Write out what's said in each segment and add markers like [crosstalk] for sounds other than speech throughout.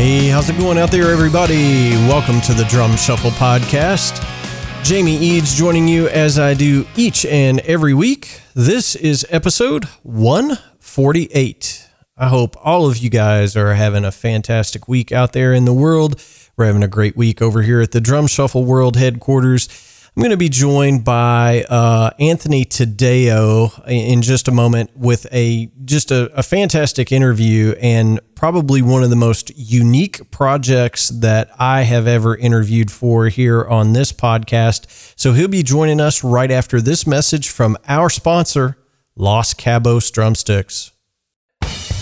Hey, how's it going out there, everybody? Welcome to the Drum Shuffle Podcast. Jamie Eads joining you as I do each and every week. This is episode 148. I hope all of you guys are having a fantastic week out there in the world. We're having a great week over here at the Drum Shuffle World headquarters. I'm going to be joined by uh, Anthony Taddeo in just a moment with a just a, a, fantastic interview and probably one of the most unique projects that I have ever interviewed for here on this podcast. So he'll be joining us right after this message from our sponsor, Los Cabos Drumsticks.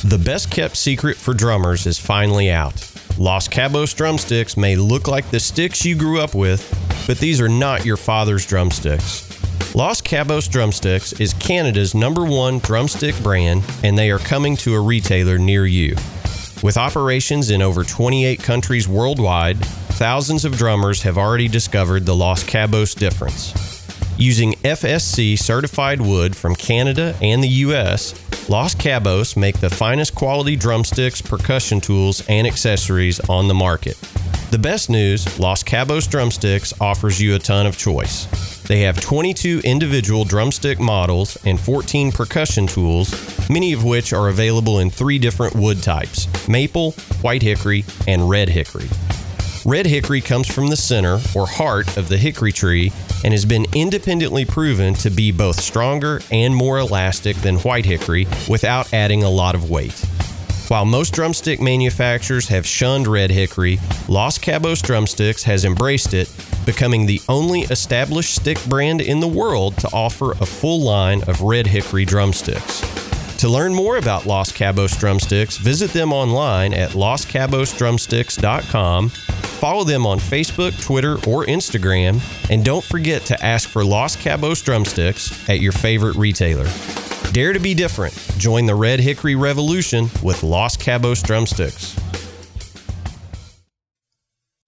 The best kept secret for drummers is finally out. Los Cabos drumsticks may look like the sticks you grew up with, but these are not your father's drumsticks. Los Cabos Drumsticks is Canada's number one drumstick brand, and they are coming to a retailer near you. With operations in over 28 countries worldwide, thousands of drummers have already discovered the Los Cabos difference. Using FSC certified wood from Canada and the US, Los Cabos make the finest quality drumsticks, percussion tools, and accessories on the market. The best news Los Cabos Drumsticks offers you a ton of choice. They have 22 individual drumstick models and 14 percussion tools, many of which are available in three different wood types maple, white hickory, and red hickory. Red hickory comes from the center or heart of the hickory tree and has been independently proven to be both stronger and more elastic than white hickory without adding a lot of weight. While most drumstick manufacturers have shunned red hickory, Los Cabos Drumsticks has embraced it, becoming the only established stick brand in the world to offer a full line of red hickory drumsticks. To learn more about Los Cabos Drumsticks, visit them online at loscabosdrumsticks.com Follow them on Facebook, Twitter, or Instagram, and don't forget to ask for Los Cabos drumsticks at your favorite retailer. Dare to be different. Join the Red Hickory Revolution with Los Cabos drumsticks.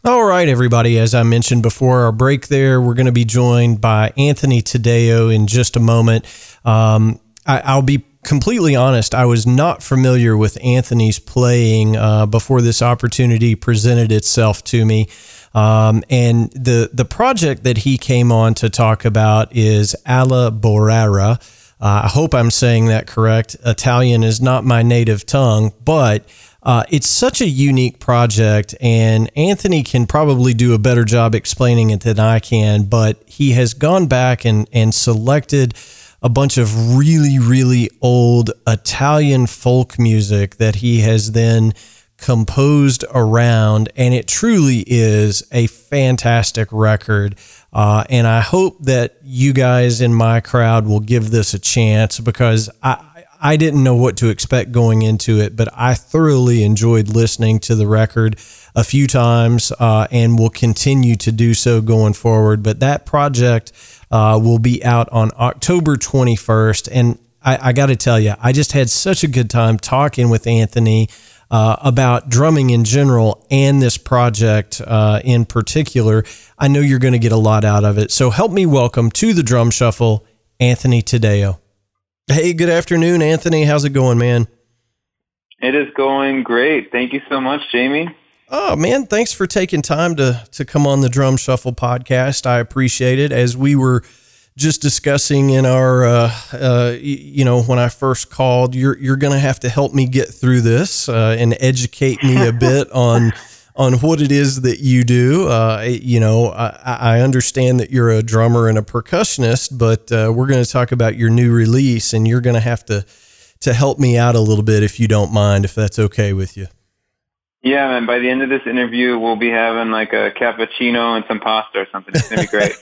All right, everybody. As I mentioned before our break, there we're going to be joined by Anthony Taddeo in just a moment. Um, I, will be completely honest, I was not familiar with Anthony's playing uh, before this opportunity presented itself to me. Um, and the the project that he came on to talk about is Alla Boara. Uh, I hope I'm saying that correct. Italian is not my native tongue, but uh, it's such a unique project, and Anthony can probably do a better job explaining it than I can. But he has gone back and and selected a bunch of really, really old Italian folk music that he has then composed around. And it truly is a fantastic record. Uh, and I hope that you guys in my crowd will give this a chance because I, I didn't know what to expect going into it, but I thoroughly enjoyed listening to the record a few times uh, and will continue to do so going forward. But that project uh, will be out on October 21st. And I, I got to tell you, I just had such a good time talking with Anthony. Uh, about drumming in general and this project uh, in particular. I know you're going to get a lot out of it. So help me welcome to the Drum Shuffle, Anthony Taddeo. Hey, good afternoon, Anthony. How's it going, man? It is going great. Thank you so much, Jamie. Oh man, thanks for taking time to to come on the Drum Shuffle podcast. I appreciate it. As we were just discussing in our, uh, uh, you know, when I first called, you're you're going to have to help me get through this uh, and educate me a bit [laughs] on on what it is that you do. Uh, you know, I, I, understand that you're a drummer and a percussionist, but uh, we're going to talk about your new release, and you're going to have to to help me out a little bit if you don't mind, if that's okay with you. Yeah, man. By the end of this interview, we'll be having like a cappuccino and some pasta or something. It's gonna be great.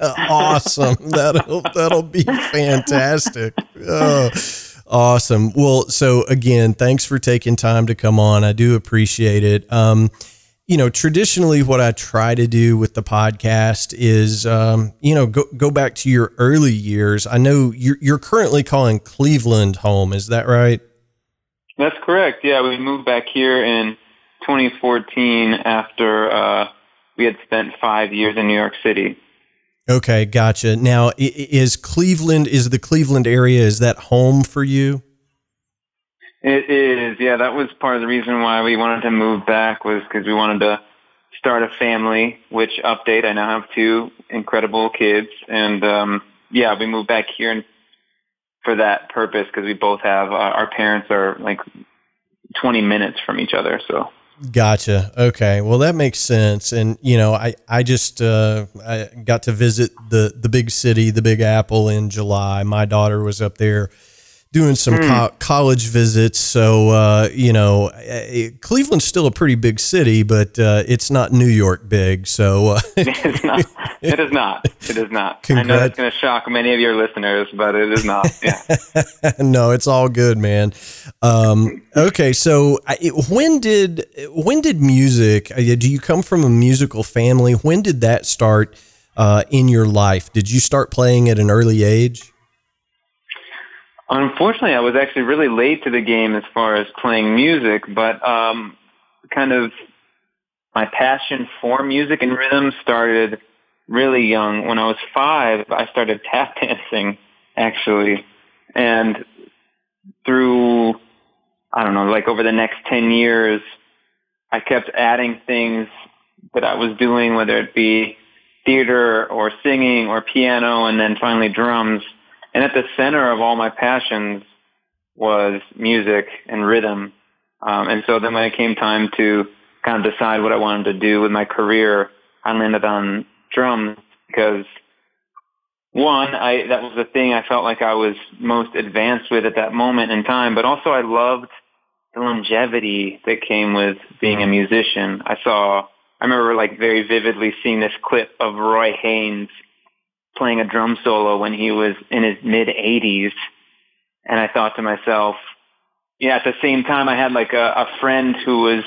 [laughs] awesome. [laughs] That'll that'll be fantastic. Oh. Awesome. Well, so again, thanks for taking time to come on. I do appreciate it. Um, you know, traditionally, what I try to do with the podcast is, um, you know, go go back to your early years. I know you're you're currently calling Cleveland home. Is that right? That's correct. Yeah, we moved back here in 2014 after uh, we had spent five years in New York City. Okay, gotcha. Now, is Cleveland is the Cleveland area is that home for you? It is. Yeah, that was part of the reason why we wanted to move back was because we wanted to start a family. Which update? I now have two incredible kids, and um, yeah, we moved back here for that purpose because we both have uh, our parents are like 20 minutes from each other. So Gotcha. Okay. Well, that makes sense. And you know, I I just uh, I got to visit the the big city, the Big Apple, in July. My daughter was up there doing some mm. co- college visits. So uh, you know, it, Cleveland's still a pretty big city, but uh, it's not New York big. So uh, [laughs] it's not. It is not. It is not. Congrat- I know that's going to shock many of your listeners, but it is not. Yeah. [laughs] no, it's all good, man. Um, okay, so when did when did music? Uh, do you come from a musical family? When did that start uh, in your life? Did you start playing at an early age? Unfortunately, I was actually really late to the game as far as playing music, but um, kind of my passion for music and rhythm started really young. When I was five, I started tap [laughs] dancing, actually. And through, I don't know, like over the next 10 years, I kept adding things that I was doing, whether it be theater or singing or piano and then finally drums. And at the center of all my passions was music and rhythm. Um, and so then when it came time to kind of decide what I wanted to do with my career, I landed on drums because one, I that was the thing I felt like I was most advanced with at that moment in time, but also I loved the longevity that came with being a mm-hmm. musician. I saw I remember like very vividly seeing this clip of Roy Haynes playing a drum solo when he was in his mid 80s and I thought to myself, yeah, at the same time I had like a, a friend who was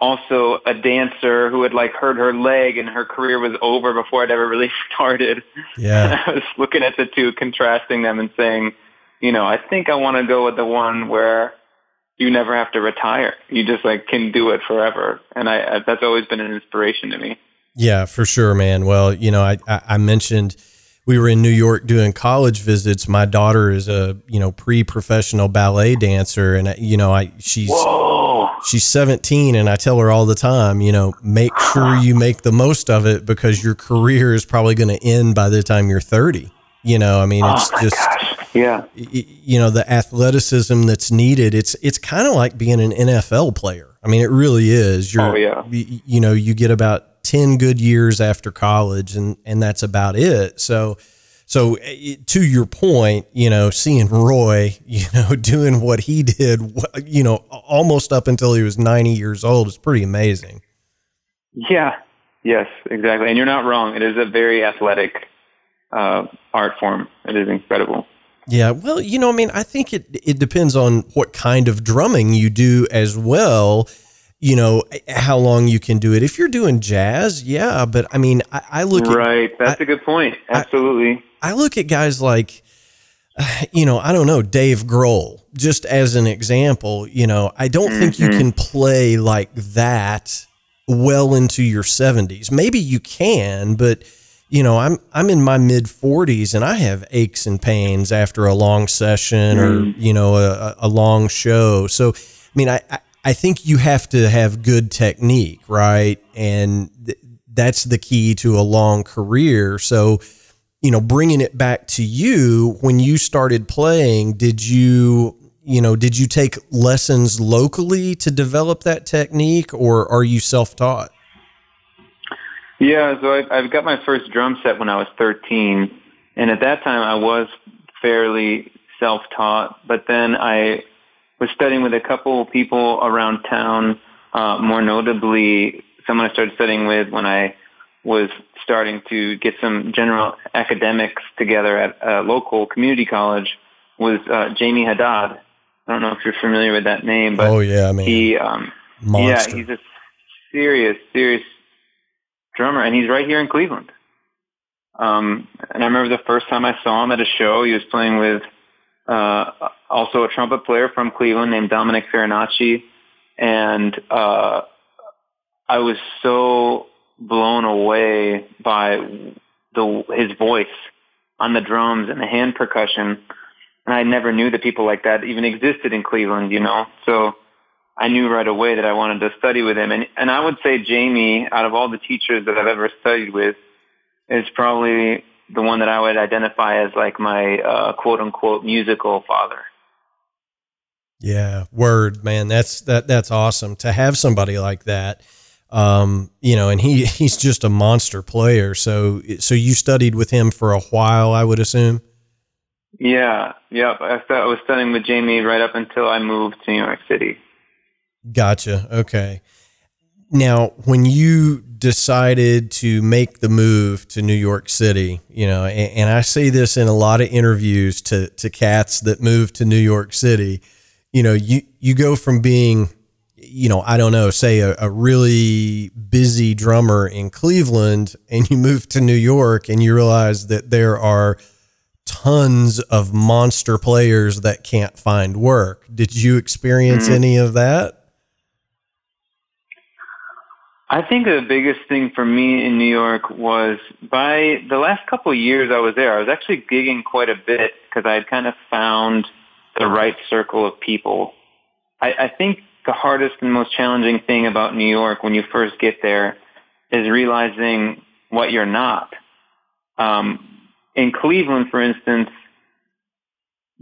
also a dancer who had like hurt her leg and her career was over before it ever really [laughs] started. Yeah. [laughs] I was looking at the two, contrasting them and saying, you know, I think I want to go with the one where you never have to retire. You just like can do it forever. And I, I that's always been an inspiration to me. Yeah, for sure, man. Well, you know, I, I, I mentioned we were in New York doing college visits. My daughter is a, you know, pre-professional ballet dancer and you know, I she's Whoa she's 17 and I tell her all the time, you know, make sure you make the most of it because your career is probably going to end by the time you're 30. You know, I mean, it's oh just gosh. yeah. You know, the athleticism that's needed. It's it's kind of like being an NFL player. I mean, it really is. You're, oh yeah. You know, you get about 10 good years after college and and that's about it. So so eh, to your point, you know, seeing Roy, [laughs] you know, doing what he did, you know, almost up until he was 90 years old is pretty amazing. Yeah. Yes, exactly. And you're not wrong. It is a very athletic uh, art form. It is incredible. Yeah, well, you know, I mean, I think it it depends on what kind of drumming you do as well you know how long you can do it. If you're doing jazz, yeah, but I mean, I, I look right. at. That's I, a good point. Absolutely. I, look at guys like, [sighs] you know, I don't know, Dave Grohl, just as an example. You know, I don't think you mm-hmm. can play like that well into your 70s. Maybe you can, but you know, I'm I'm in my mid 40s and I have aches and pains after a long session mm. or you know a, a long show. So, I mean, I, I I think you have to have good technique, right? And th- that's the key to a long career. So, you know, bringing it back to you, when you started playing, did you, you know, did you take lessons locally to develop that technique or are you self taught? Yeah, so I, I've got my first drum set when I was 13. And at that time, I was fairly self taught. But then I was studying with a couple people around town, uh, more notably someone I started studying with when I was starting to get some general academics together at a local community college. was uh, Jamey Haddad. I don't know if you're familiar with that name, but oh yeah, man, he um, monster. yeah, he's a serious, serious drummer, and he's right here in Cleveland. Um, and I remember the first time I saw him at a show, he was playing with uh, also a trumpet player from Cleveland named Dominic Farinacci, and uh, I was so blown away by the his voice on the drums and the hand percussion. And I never knew that people like that even existed in Cleveland, you know. So I knew right away that I wanted to study with him. And and I would say Jamey, out of all the teachers that I've ever studied with, is probably the one that I would identify as like my uh, quote unquote musical father. Yeah, word, man. That's that that's awesome to have somebody like that. Um, you know, and he he's just a monster player. So so you studied with him for a while, I would assume. Yeah, yep. I, I was studying with Jamey right up until I moved to New York City. Gotcha. Okay. Now, when you decided to make the move to New York City, you know, and, and, I say this in a lot of interviews to to cats that move to New York City, you know, you you go from being, you know, I don't know, say a, a really busy drummer in Cleveland, and you move to New York, and you realize that there are tons of monster players that can't find work. Did you experience mm-hmm. any of that? I think the biggest thing for me in New York was by the last couple of years I was there, I was actually gigging quite a bit because I had kind of found the right circle of people. I, I think the hardest and most challenging thing about New York when you first get there is realizing what you're not. Um, in Cleveland, for instance,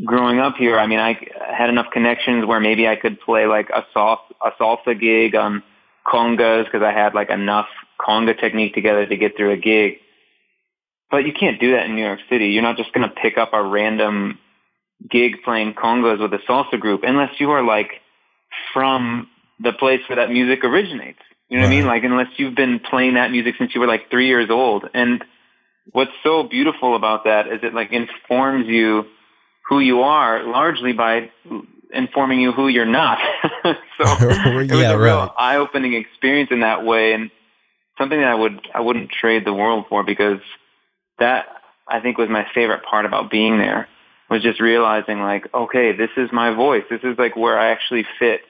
growing up here, I mean, I had enough connections where maybe I could play like a salsa, a salsa gig on congas because I had like enough conga technique together to get through a gig. But you can't do that in New York City. You're not just going to pick up a random gig playing congas with a salsa group unless you are like from the place where that music originates. You know right. what I mean? Like unless you've been playing that music since you were like three years old. And what's so beautiful about that is it like informs you who you are largely by informing you who you're not. [laughs] so [laughs] it was yeah, a real right. eye-opening experience in that way, and something that I would I wouldn't trade the world for because that I think was my favorite part about being there was just realizing like, okay, this is my voice. This is like where I actually fit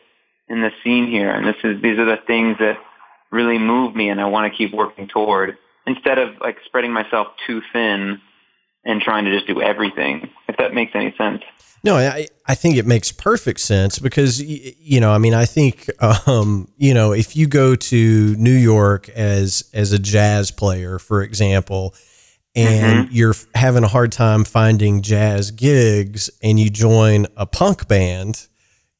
in the scene here, and this is these are the things that really move me, and I want to keep working toward instead of like spreading myself too thin and trying to just do everything. If that makes any sense. No, I, I think it makes perfect sense because, you know, I mean, I think, um, you know, if you go to New York as, as a jazz player, for example, and mm-hmm. you're having a hard time finding jazz gigs and you join a punk band,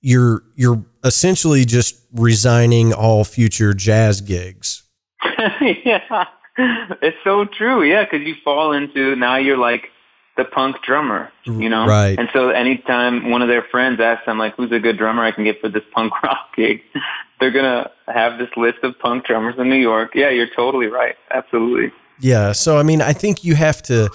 you're, you're essentially just resigning all future jazz gigs. [laughs] yeah. It's so true. Yeah. Cause you fall into, now you're like, the punk drummer, you know? Right. And so anytime one of their friends asks them, like, who's a good drummer I can get for this punk [laughs] rock gig, they're going to have this list of punk drummers in New York. Yeah, you're totally right. Absolutely. Yeah. So, I mean, I think you have to,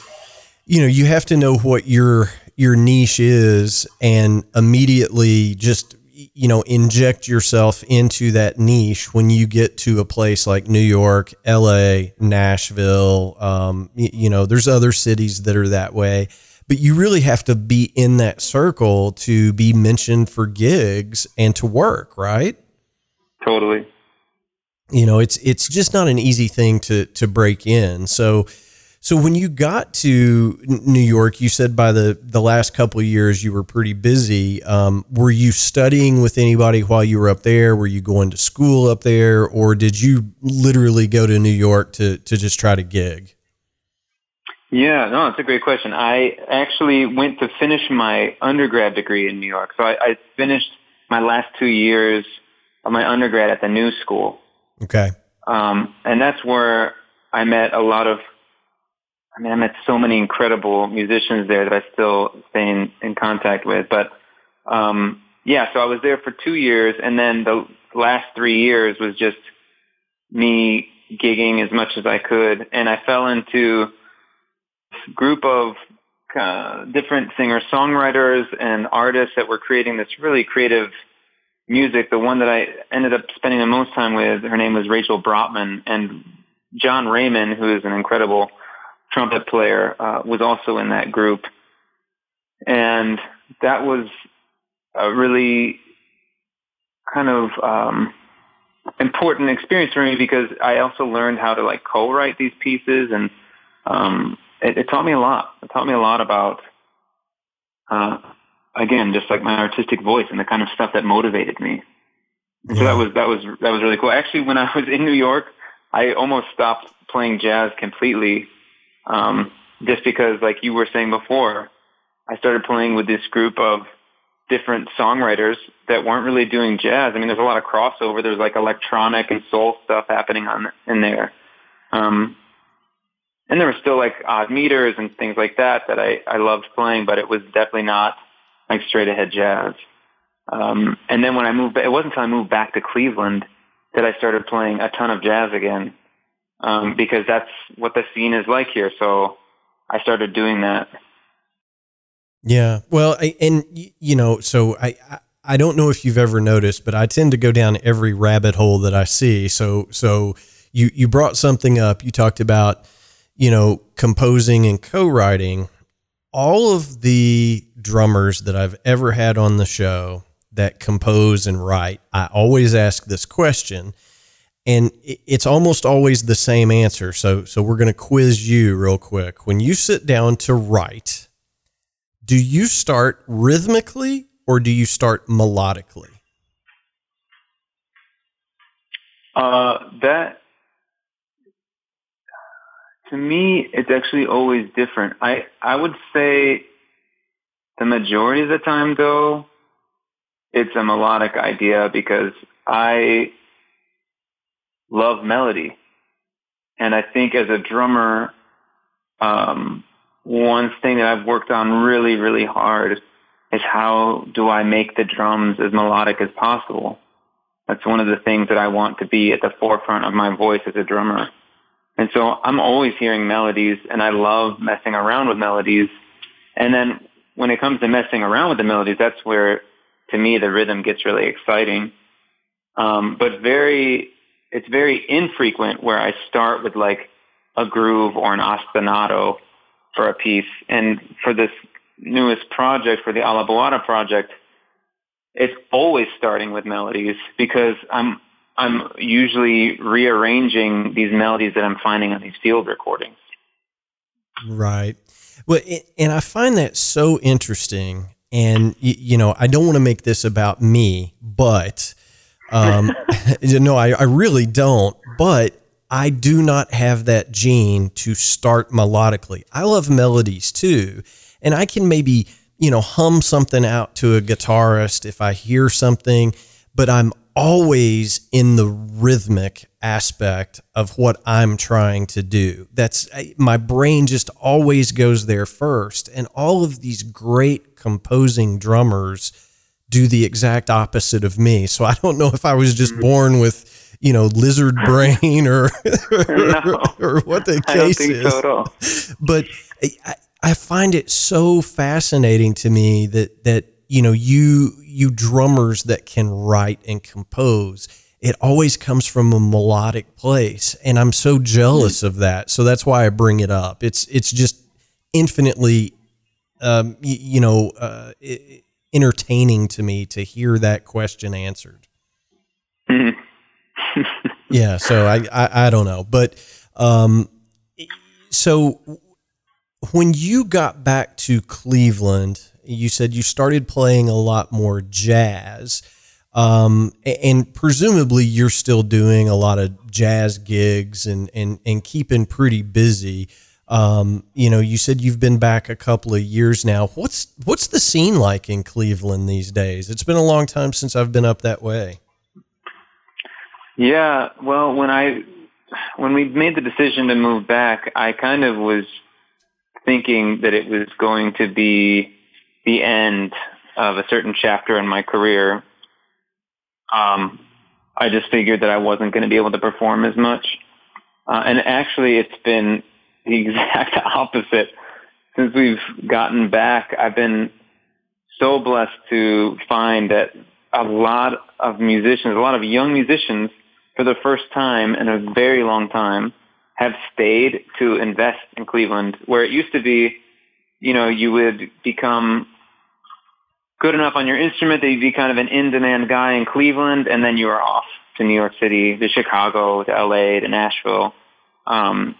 you know, you have to know what your, your niche is and immediately just you know inject yourself into that niche when you get to a place like New York, L.A., Nashville. Um, you, you know, there's other cities that are that way, but you really have to be in that circle to be mentioned for gigs and to work, right? Totally. You know, it's it's just not an easy thing to to break in. So so when you got to New York, you said by the the last couple of years you were pretty busy. Um, were you studying with anybody while you were up there? Were you going to school up there, or did you literally go to New York to to just try to gig? Yeah, no, it's a great question. I actually went to finish my undergrad degree in New York. So I, I finished my last two years of my undergrad at the New School. Okay. Um, and that's where I met a lot of I mean, I met so many incredible musicians there that I still stay in, in contact with. But um, yeah, so I was there for two years, and then the last three years was just me gigging as much as I could, and I fell into a group of uh, different singer-songwriters and artists that were creating this really creative music. The one that I ended up spending the most time with, her name was Rachel Brotman, and John Raymond, who is an incredible trumpet player, uh, was also in that group. And that was a really kind of um, important experience for me because I also learned how to like co-write these pieces and um, it, it taught me a lot. It taught me a lot about, uh, again, just like my artistic voice and the kind of stuff that motivated me. Yeah. So that was that was that was really cool. Actually, when I was in New York, I almost stopped playing jazz completely, um, just because, like you were saying before, I started playing with this group of different songwriters that weren't really doing jazz. I mean, there's a lot of crossover. There's like electronic and soul stuff happening on in there. Um, and there were still like odd meters and things like that that I, I loved playing, but it was definitely not like straight ahead jazz. Um, and then when I moved, it wasn't until I moved back to Cleveland that I started playing a ton of jazz again, um, because that's what the scene is like here. So I started doing that. Yeah. Well, I, and you know, so I, I don't know if you've ever noticed, but I tend to go down every rabbit hole that I see. So, so you, you brought something up. You talked about, you know, composing and co-writing. All of the drummers that I've ever had on the show that compose and write, I always ask this question and it's almost always the same answer. So, so we're going to quiz you real quick. When you sit down to write, do you start rhythmically or do you start melodically? Uh, that to me, it's actually always different. I I would say the majority of the time, though, it's a melodic idea because I love melody, and I think as a drummer, um, one thing that I've worked on really, really hard is how do I make the drums as melodic as possible. That's one of the things that I want to be at the forefront of my voice as a drummer. And so I'm always hearing melodies and I love messing around with melodies. And then when it comes to messing around with the melodies, that's where to me the rhythm gets really exciting. Um, but very, it's very infrequent where I start with like a groove or an ostinato for a piece. And for this newest project, for the Alla Boara project, it's always starting with melodies because I'm I'm usually rearranging these melodies that I'm finding on these field recordings. Right. Well, and I find that so interesting. And you know, I don't want to make this about me, but um, [laughs] [laughs] no, I, I really don't. But I do not have that gene to start melodically. I love melodies too. And I can maybe, you know, hum something out to a guitarist if I hear something, but I'm always in the rhythmic aspect of what I'm trying to do. That's my brain just always goes there first. And all of these great composing drummers do the exact opposite of me. So I don't know if I was just mm-hmm. born with you know, lizard [laughs] brain or no, [laughs] or, what the case is. So but I, I find it so fascinating to me that that you know you you drummers that can write and compose it always comes from a melodic place and i'm so jealous mm. of that so that's why i bring it up it's it's just infinitely um, you, you know uh, entertaining to me to hear that question answered mm. [laughs] yeah, so I, I, I don't know, but um, so when you got back to Cleveland, you said you started playing a lot more jazz. Um, and presumably you're still doing a lot of jazz gigs and, and, and keeping pretty busy. Um, you know, you said you've been back a couple of years now. What's, what's the scene like in Cleveland these days? It's been a long time since I've been up that way. Yeah, well, when I when we made the decision to move back, I kind of was thinking that it was going to be the end of a certain chapter in my career. Um, I just figured that I wasn't going to be able to perform as much. Uh, and actually, it's been [laughs] the exact opposite. since we've gotten back, I've been so blessed to find that a lot of musicians, a lot of young musicians, for the first time in a very long time, have stayed to invest in Cleveland, where it used to be, you know, you would become good enough on your instrument that you'd be kind of an in-demand guy in Cleveland, and then you were off to New York City, to Chicago, to LA, to Nashville. Um,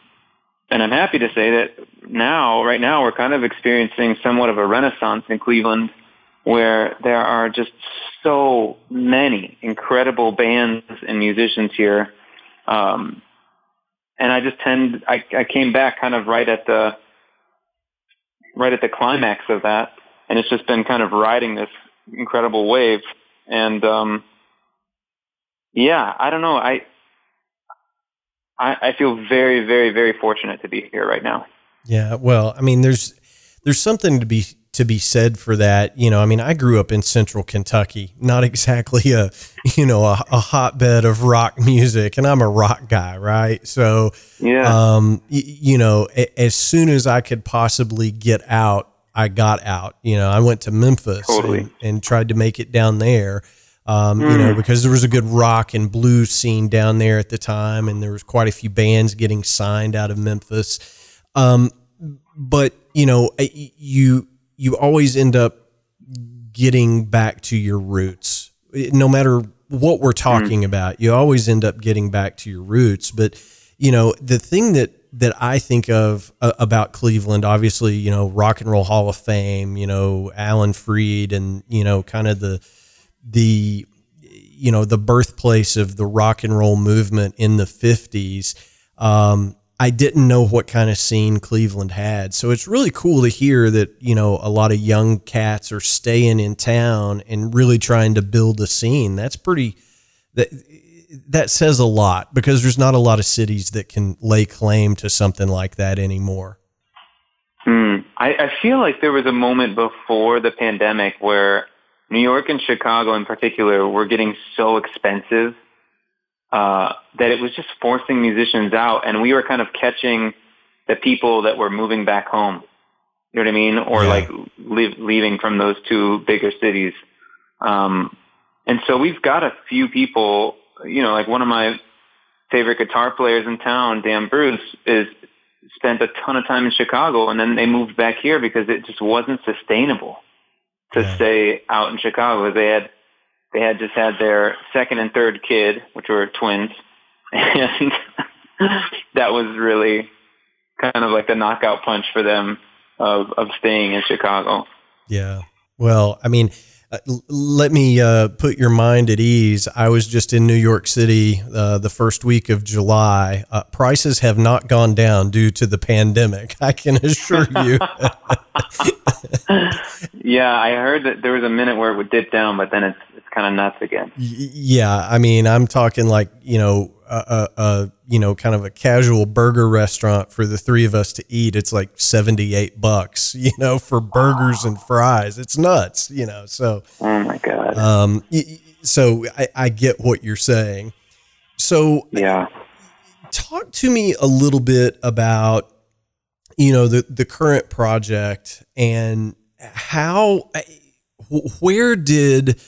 and I'm happy to say that now, right now, we're kind of experiencing somewhat of a renaissance in Cleveland where there are just so many incredible bands and musicians here. Um, and I just tend, I, I came back kind of right at the, right at the climax of that. And it's just been kind of riding this incredible wave. And, um, yeah, I don't know. I, I, I feel very, very, very fortunate to be here right now. Yeah, well, I mean, there's there's something to be to be said for that. You know, I mean, I grew up in Central Kentucky, not [laughs] exactly a you know a, a hotbed of rock music, and I'm a rock guy, right? So, yeah, um, y- you know, a- as soon as I could possibly get out, I got out. You know, I went to Memphis totally. and, and tried to make it down there um, mm. you know, hmm. because there was a good rock and blues scene down there at the time, and there was quite a few bands getting signed out of Memphis. Um, but you know, you you always end up getting back to your roots, no matter what we're talking mm. about. You always end up getting back to your roots. But you know, the thing that that I think of uh, about Cleveland, obviously, you know, Rock and Roll Hall of Fame, you know, Alan Freed, and you know, kind of the the you know the birthplace of the rock and roll movement in the 50s um, i didn't know what kind of scene cleveland had. So it's really cool to hear that you know a lot of young cats are staying in town and really trying to build a scene. That's pretty that that says a lot because there's not a lot of cities that can lay claim to something like that anymore. Mm, I, I feel like there was a moment before the pandemic where New York and Chicago in particular were getting so expensive uh, that it was just forcing musicians out, and we were kind of catching the people that were moving back home. You know what I mean? Or yeah. like leave, leaving from those two bigger cities. Um, and so we've got a few people, you know, like one of my favorite guitar players in town, Dan Bruce, is spent a ton of time in Chicago and then they moved back here because it just wasn't sustainable to yeah. stay out in Chicago. They had they had just had their second and third kid, which were twins, [laughs] and that was really kind of like the knockout punch for them of of staying in Chicago. Yeah. Well, I mean, let me uh, put your mind at ease. I was just in New York City uh, the first week of July. Uh, prices have not gone down due to the pandemic. [laughs] I can assure you. [laughs] yeah, I heard that there was a minute where it would dip down, but then it's kind of nuts again. Yeah, I mean, I'm talking like you know a, a, you know kind of a casual burger restaurant for the three of us to eat. It's like 78 bucks [laughs] you know for burgers wow. and fries. It's nuts you know so oh my god. um so I, I get what you're saying. So yeah. talk to me a little bit about you know the the current project and how where did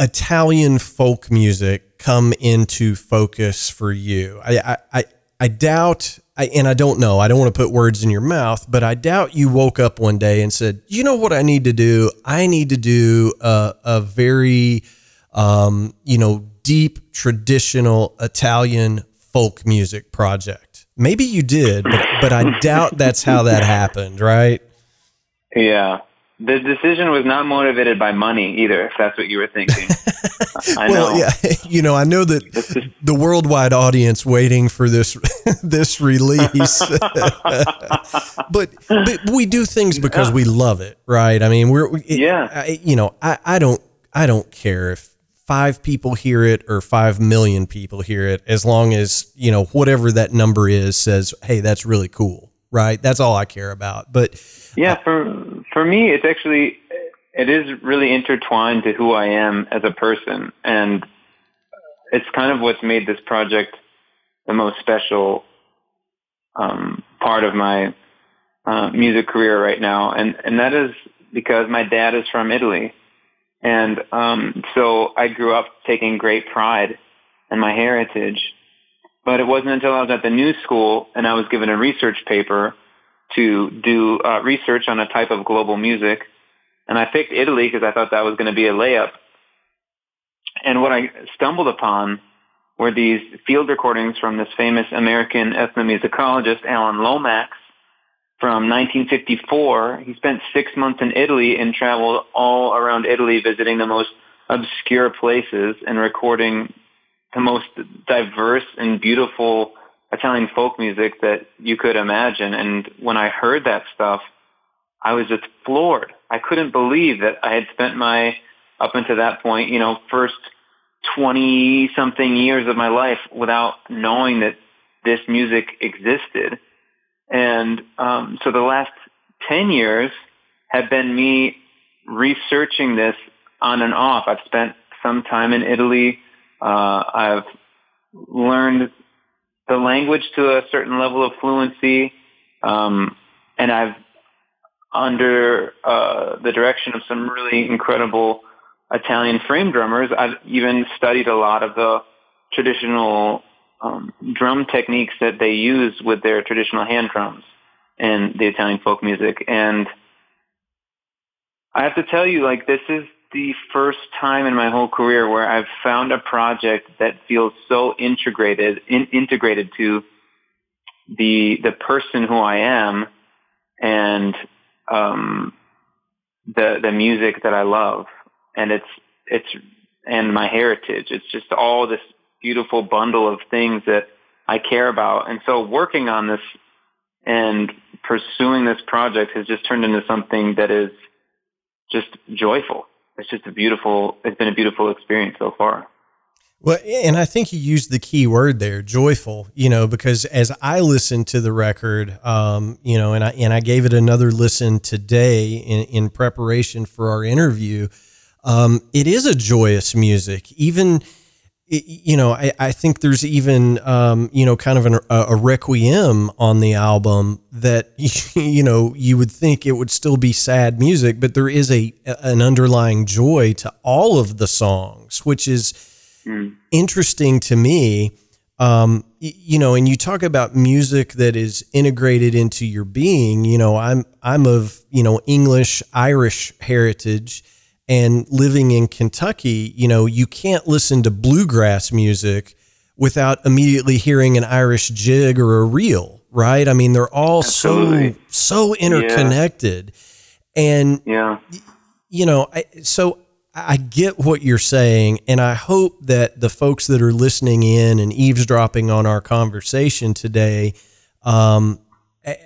Italian folk music come into focus for you? I, I, I doubt, I, and I don't know, I don't want to put words in your mouth, but I doubt you woke up one day and said, you know what I need to do? I need to do a, a very, um, you know, deep traditional Italian folk music project. Maybe you did, but, but I doubt that's how that happened, right? Yeah the decision was not motivated by money either, if that's what you were thinking. [laughs] I well, know. yeah, [laughs] you know, I know that the worldwide audience waiting for this [laughs] this release, but, but we do things because yeah. we love it, right? I mean, we're it, yeah, I, you know, I, I don't I don't care if five people hear it or five million people hear it, as long as you know whatever that number is says, hey, that's really cool, right? That's all I care about, but yeah, for for me, it's actually it is really intertwined to who I am as a person, and it's kind of what's made this project the most special um, part of my uh, music career right now, and and that is because my dad is from Italy, and um, so I grew up taking great pride in my heritage. But it wasn't until I was at the new school and I was given a research paper to do uh, research on a type of global music, and I picked Italy because I thought that was going to be a layup. And what I stumbled upon were these field recordings from this famous American ethnomusicologist, Alan Lomax, from 1954. He spent six months in Italy and traveled all around Italy visiting the most obscure places and recording the most diverse and beautiful Italian folk music that you could imagine. And when I heard that stuff, I was just floored. I couldn't believe that I had spent my, up until that point, you know, first 20 something years of my life without knowing that this music existed. And um, so the last 10 years have been me researching this on and off. I've spent some time in Italy. Uh, I've learned the language to a certain level of fluency. Um, and I've, under uh, the direction of some really incredible Italian frame drummers, I've even studied a lot of the traditional um, drum techniques that they use with their traditional hand drums in the Italian folk music. And I have to tell you, like, this is the first time in my whole career where I've found a project that feels so integrated, in, integrated to the the person who I am and um, the the music that I love and it's it's and my heritage. It's just all this beautiful bundle of things that I care about. And so working on this and pursuing this project has just turned into something that is just joyful. It's just a beautiful, it's been a beautiful experience so far. Well, and I think you used the key word there, joyful, you know, because as I listened to the record, um, you know, and I, and I gave it another listen today in, in preparation for our interview, um, it is a joyous music. Even, you know, I, I think there's even, um, you know, kind of an, a, a, requiem on the album that, [laughs] you know, you would think it would still be sad music, but there is a an underlying joy to all of the songs, which is mm. interesting to me. Um, you know, and you talk about music that is integrated into your being. You know, I'm I'm of you know English Irish heritage and living in Kentucky, you know, you can't listen to bluegrass music without immediately hearing an Irish jig or a reel, right? I mean, they're all Absolutely. so so interconnected. Yeah. And yeah. you know, I, so I get what you're saying and I hope that the folks that are listening in and eavesdropping on our conversation today um,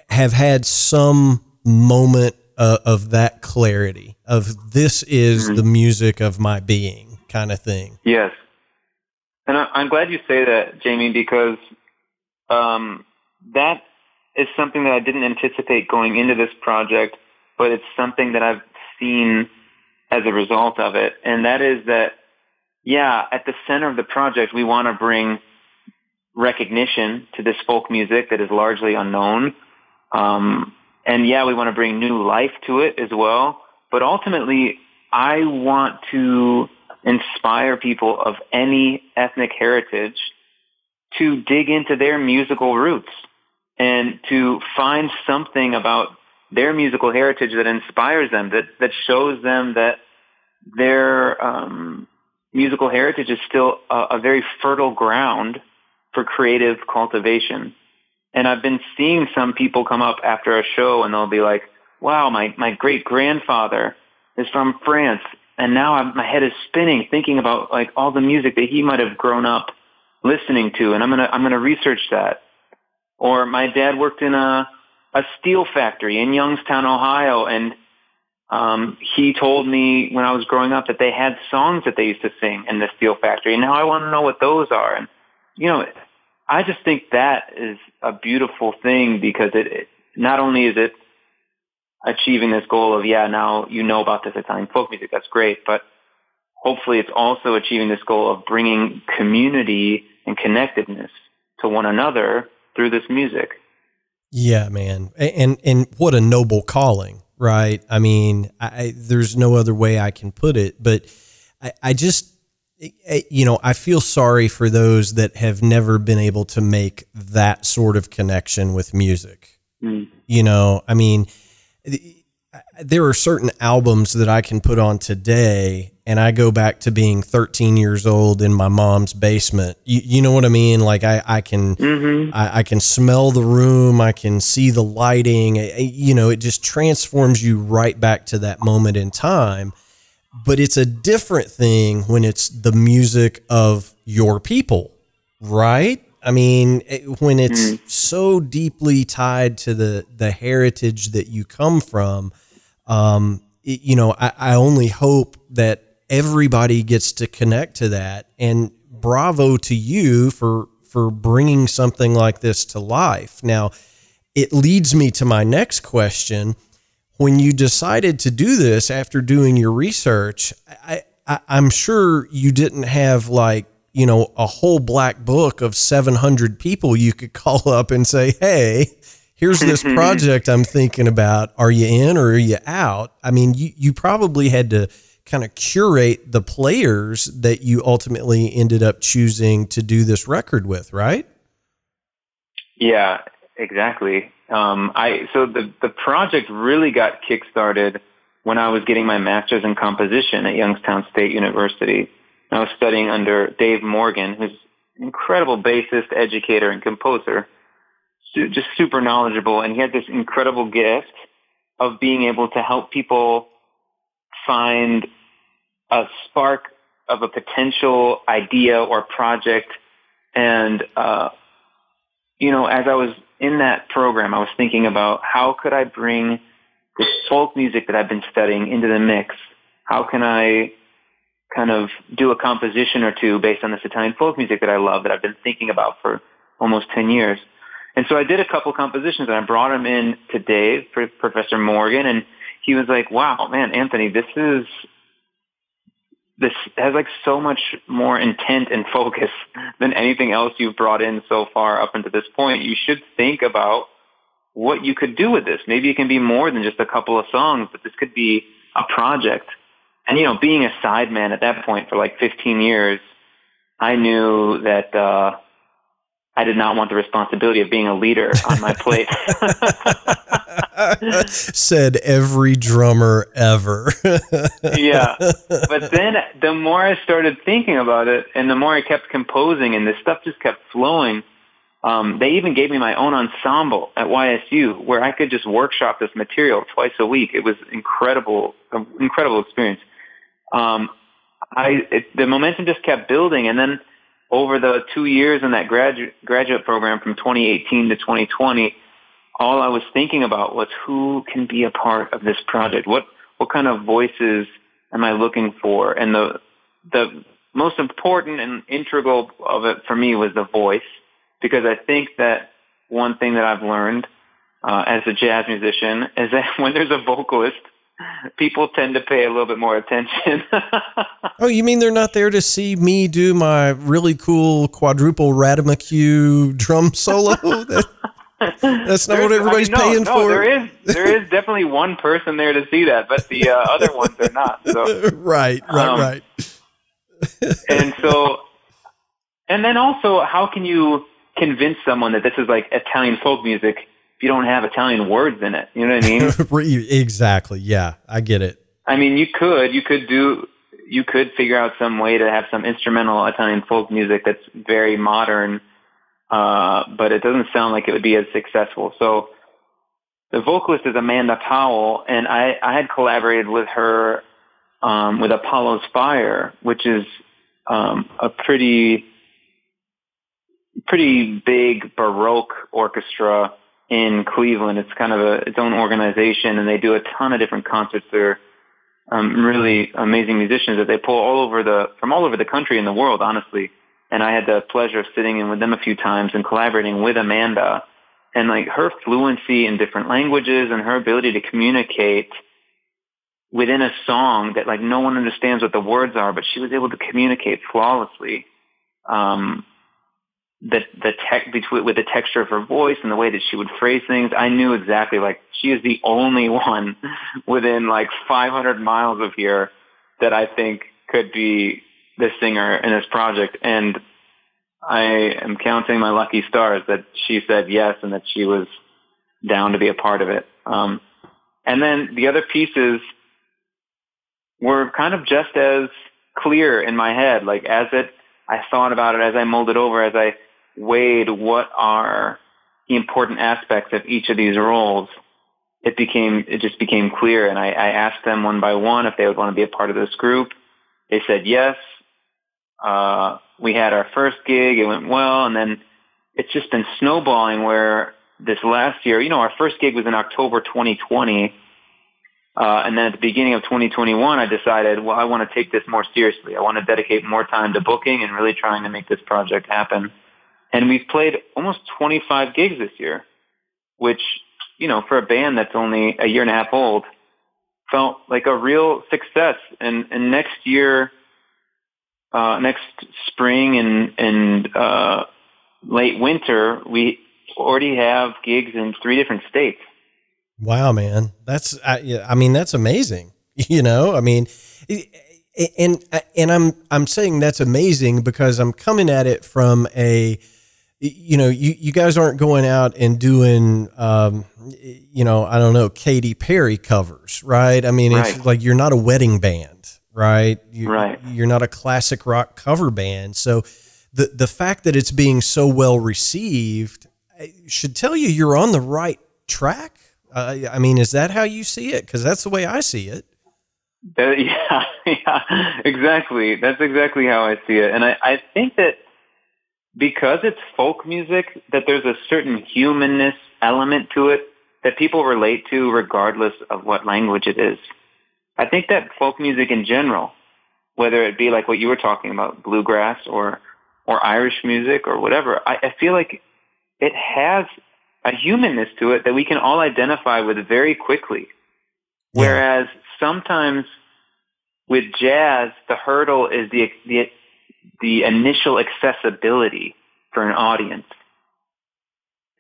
have had some moment uh, of that clarity of this is mm-hmm. the music of my being kind of thing. Yes. And I, am glad you say that, Jamie, because um, that is something that I didn't anticipate going into this project, but it's something that I've seen as a result of it. And that is that, yeah, at the center of the project, we want to bring recognition to this folk music that is largely unknown. Um, and yeah, we want to bring new life to it as well. But ultimately, I want to inspire people of any ethnic heritage to dig into their musical roots and to find something about their musical heritage that inspires them, that, that shows them that their um, musical heritage is still a, a very fertile ground for creative cultivation. And I've been seeing some people come up after a show and they'll be like, wow, my, my great grandfather is from France. And now I'm, my head is spinning thinking about like all the music that he might have grown up listening to. And I'm going to, I'm going to research that. Or my dad worked in a, a steel factory in Youngstown, Ohio. And um, he told me when I was growing up that they had songs that they used to sing in the steel factory. And now I want to know what those are. And, you know, I just think that is a beautiful thing because it, it not only is it achieving this goal of yeah now you know about this Italian folk music that's great, but hopefully it's also achieving this goal of bringing community and connectedness to one another through this music. Yeah, man, and and what a noble calling, right? I mean, I, there's no other way I can put it, but I, I just you know, I feel sorry for those that have never been able to make that sort of connection with music. Mm. You know, I mean, there are certain albums that I can put on today and I go back to being 13 years old in my mom's basement. You, you know what I mean? Like I, I can, mm-hmm. I, I, can smell the room. I can see the lighting. You know, it just transforms you right back to that moment in time. But it's a different thing when it's the music of your people, right? I mean, when it's mm-hmm. so deeply tied to the the heritage that you come from, um, it, you know, I, I only hope that everybody gets to connect to that. And bravo to you for for bringing something like this to life. Now, it leads me to my next question. When you decided to do this after doing your research, I, I, am sure you didn't have like you know a whole black book of 700 people you could [laughs] call up and say, "Hey, here's this [laughs] project I'm thinking about. Are you in or are you out?" I mean, you you probably had to kind of curate the players that you ultimately ended up choosing to do this record with, right? Yeah, exactly. Um, I so the the project really got kickstarted when I was getting my master's in composition at Youngstown State University. I was studying under Dave Morgan, who's an incredible bassist, educator, and composer, just super knowledgeable, and he had this incredible gift of being able to help people find a spark of a potential idea or project. And, uh, you know, as I was in that program, I was thinking about how could I bring this folk music that I've been studying into the mix? How can I kind of do a composition or two based on this Italian folk music that I love that I've been thinking about for almost 10 years? And so I did a couple compositions and I brought them in to Dave, Professor Morgan, and he was like, wow, man, Anthony, this is, this has like so much more intent and [laughs] focus than anything else you've brought in so far up until this point. You should think about what you could do with this. Maybe it can be more than just a couple of songs, but this could be a project. And you know, being a sideman at that point for like 15 years, I knew that uh, I did not want the responsibility of being a leader on my plate. [laughs] Said every drummer ever. [laughs] yeah. But then the more I started thinking about it and the more I kept composing and the stuff just kept flowing, um, they even gave me my own ensemble at YSU where I could just workshop this material twice a week. It was incredible, incredible experience. Um, I, it, the momentum just kept building and then over the two years in that graduate graduate program from 2018 to 2020, all I was thinking about was who can be a part of this project. What what kind of voices am I looking for? And the the most important and integral of it for me was the voice, because I think that one thing that I've learned uh, as a jazz musician is that [laughs] when there's a vocalist people tend to pay a little bit more attention. [laughs] oh, you mean they're not there to see me do my really cool quadruple Rademacher drum solo? [laughs] That, that's not There's, what everybody's I mean, no, paying no, for. There is there is definitely one person there to see that, but the uh, other ones are not. So [laughs] right, right, um, right. and so, and then also, how can you convince someone that this is like Italian folk music you don't have Italian words in it. You know what I mean? [laughs] exactly. Yeah, I get it. I mean, you could, you could do, you could figure out some way to have some instrumental Italian folk music that's very modern, uh, but it doesn't sound like it would be as successful. So the vocalist is Amanda Powell, and I, I had collaborated with her um, with Apollo's Fire, which is um, a pretty pretty big Baroque orchestra in Cleveland. It's kind of a, its own organization, and they do a ton of different concerts. They're um, really amazing musicians that they pull all over the from all over the country and the world, honestly. And I had the pleasure of sitting in with them a few times and collaborating with Amanda. And like her fluency in different languages and her ability to communicate within a song that like no one understands what the words are, but she was able to communicate flawlessly. Um, the the tech between with the texture of her voice and the way that she would phrase things, I knew exactly like she is the only one [laughs] within like 500 miles of here that I think could be the singer in this project. And I am counting my lucky stars that she said yes and that she was down to be a part of it. Um, and then the other pieces were kind of just as clear in my head. Like as it, I thought about it, as I mulled it over, as I weighed what are the important aspects of each of these roles, it became it just became clear. And I, I asked them one by one if they would want to be a part of this group. They said yes. Uh, we had our first gig. It went well, and then it's just been snowballing. Where this last year, you know, our first gig was in October 2020. Uh, and then at the beginning of 2021, I decided, well, I want to take this more seriously. I want to dedicate more time to booking and really trying to make this project happen. And we've played almost 25 gigs this year, which, you know, for a band that's only a year and a half old, felt like a real success. And, and next year, uh, next spring and, and uh, late winter, we already have gigs in three different states. Wow, man, that's I, I mean that's amazing. [laughs] You know, I mean, and and I'm I'm saying that's amazing because I'm coming at it from a you know, you, you guys aren't going out and doing, um, you know, I don't know, Katy Perry covers, right? I mean, right. it's like you're not a wedding band, right? You, right. You're not a classic rock cover band. So the, the fact that it's being so well received should tell you you're on the right track. Uh, I mean, is that how you see it? Because that's the way I see it. Uh, [laughs] yeah, yeah, exactly. That's exactly how I see it. And I, I think that because it's folk music, that there's a certain humanness element to it that people relate to regardless of what language it is. I think that folk music in general, whether it be like what you were talking about, bluegrass or or Irish music or whatever, I, I feel like it has a humanness to it that we can all identify with very quickly. Yeah. Whereas sometimes with jazz, the hurdle is the, the the initial accessibility for an audience.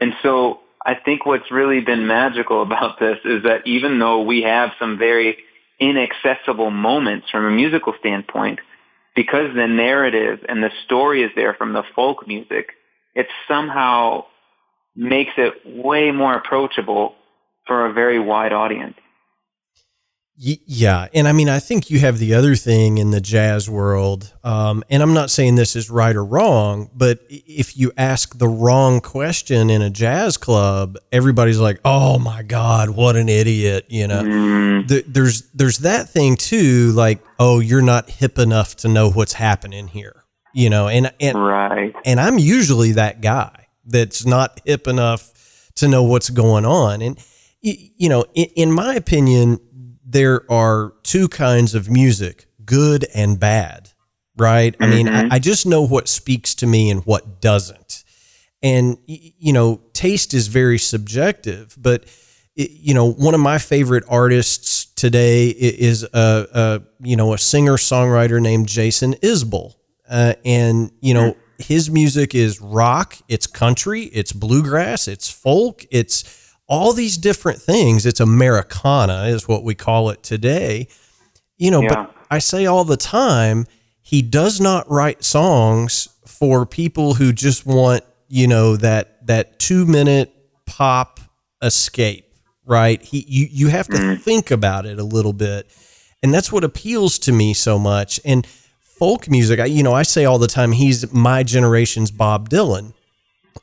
And so I think what's really been magical about this is that even though we have some very inaccessible moments from a musical standpoint, because the narrative and the story is there from the folk music, it somehow makes it way more approachable for a very wide audience. Yeah, and I mean, I think you have the other thing in the jazz world, um, and I'm not saying this is right or wrong, but if you ask the wrong question in a jazz club, everybody's like, "Oh my God, what an idiot!" You know, mm. the, there's there's that thing too, like, "Oh, you're not hip enough to know what's happening here," you know, and and right, and I'm usually that guy that's not hip enough to know what's going on, and you know, in, in my opinion there are two kinds of music, good and bad, right? Mm-hmm. I mean, I, mm-hmm. I just know what speaks to me and what doesn't. And, you know, taste is very subjective, but, you know, one of my favorite artists today is a, a you know, a singer songwriter named Jason Isbell. Uh, and, you know, mm. his music is rock, it's country, it's bluegrass, it's folk, it's, all these different things. It's Americana, is what we call it today. You know, yeah. but I say all the time, he does not write songs for people who just want, you know, that that two minute pop escape, right? He you you have to mm. think about it a little bit. And that's what appeals to me so much. And folk music, I, you know, I say all the time, he's my generation's Bob Dylan.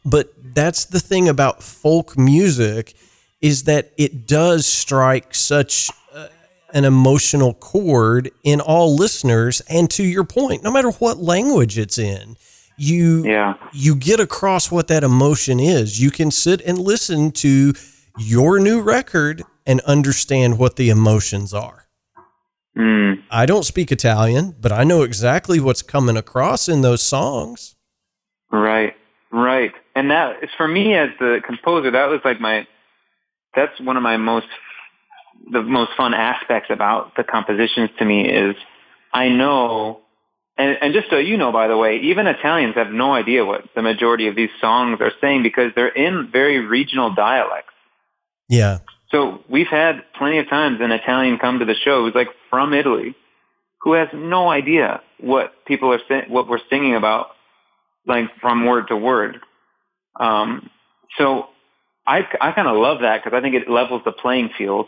But that's the thing about folk music is that it does strike such uh, an emotional chord in all listeners. And to your point no matter what language it's in you yeah. you get across what that emotion is. You can sit and listen to your new record and understand what the emotions are. Mm. i don't speak italian but i know exactly what's coming across in those songs. Right right and that is for me as the composer. That was like my. That's one of my most the most fun aspects about the compositions to me is I know and, and just so you know, by the way, even Italians have no idea what the majority of these songs are saying because they're in very regional dialects. Yeah. So we've had plenty of times an Italian come to the show who's like from Italy, who has no idea what people are what we're singing about, like from word to word. Um, so I, I kind of love that because I think it levels the playing field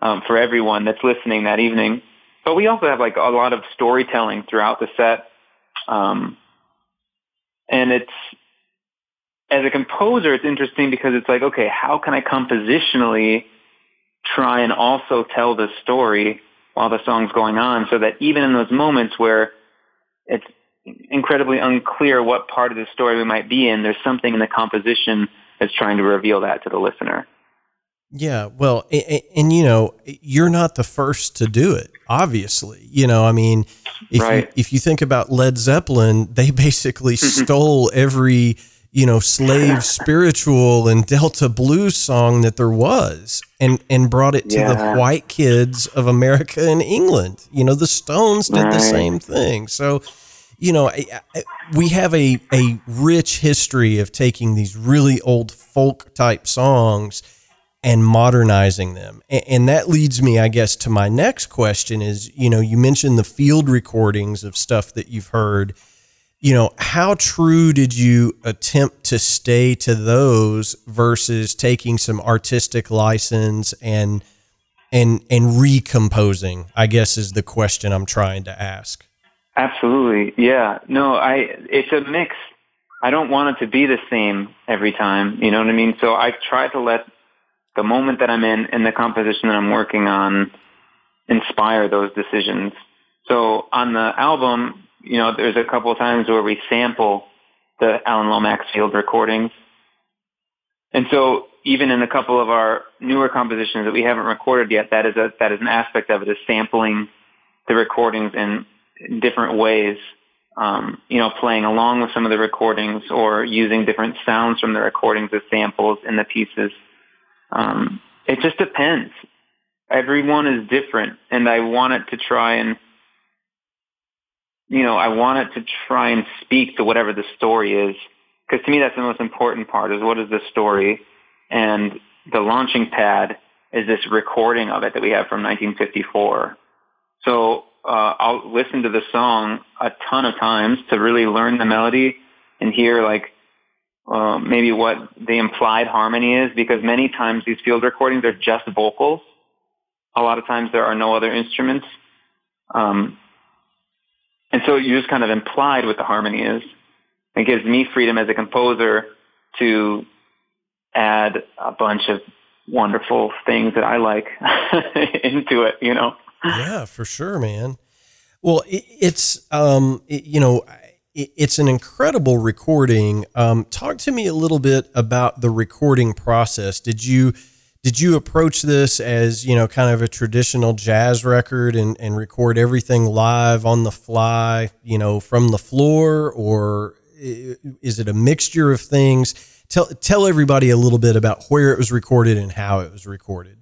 um, for everyone that's listening that evening. But we also have like a lot of storytelling throughout the set. Um, and it's, as a composer, it's interesting because it's like, okay, how can I compositionally try and also tell the story while the song's going on so that even in those moments where it's incredibly unclear what part of the story we might be in, there's something in the composition that's trying to reveal that to the listener. Yeah, well, and, and, you know, you're not the first to do it. Obviously, you know, I mean, if right. you, if you think about Led Zeppelin, they basically mm-hmm. stole every you know slave [laughs] spiritual and Delta blues song that there was, and and brought it to yeah. the white kids of America and England. You know, the Stones did right. the same thing. So, you know, we have a a rich history of taking these really old folk type songs and modernizing them. And, that leads me, I guess, to my next question is, you know, you mentioned the field recordings of stuff that you've heard. You know, how true did you attempt to stay to those versus taking some artistic license and and and recomposing? I guess is the question I'm trying to ask. Absolutely. Yeah. No, I it's a mix. I don't want it to be the same every time. You know what I mean? So I try to let the moment that I'm in and the composition that I'm working on inspire those decisions. So on the album, you know, there's a couple of times where we sample the Alan Lomax field recordings. And so even in a couple of our newer compositions that we haven't recorded yet, that is a, that is an aspect of it is sampling the recordings in different ways. Um, you know, playing along with some of the recordings or using different sounds from the recordings as samples in the pieces. Um, it just depends. Everyone is different, and I want it to try and, you know, I want it to try and speak to whatever the story is. Because to me, that's the most important part: is what is the story, and the launching pad is this recording of it that we have from 1954. So uh, I'll listen to the song a ton of times to really learn the melody and hear like uh, maybe what the implied harmony is because many times these field recordings are just vocals. A lot of times there are no other instruments. Um, and so you just kind of implied what the harmony is. It gives me freedom as a composer to add a bunch of wonderful things that I like [laughs] into it, you know? Yeah, for sure, man. Well, it, it's, um, it, you know, it's an incredible recording. Um, talk to me a little bit about the recording process. Did you did you approach this as you know kind of a traditional jazz record and, and record everything live on the fly, you know, from the floor, or is it a mixture of things? Tell tell everybody a little bit about where it was recorded and how it was recorded.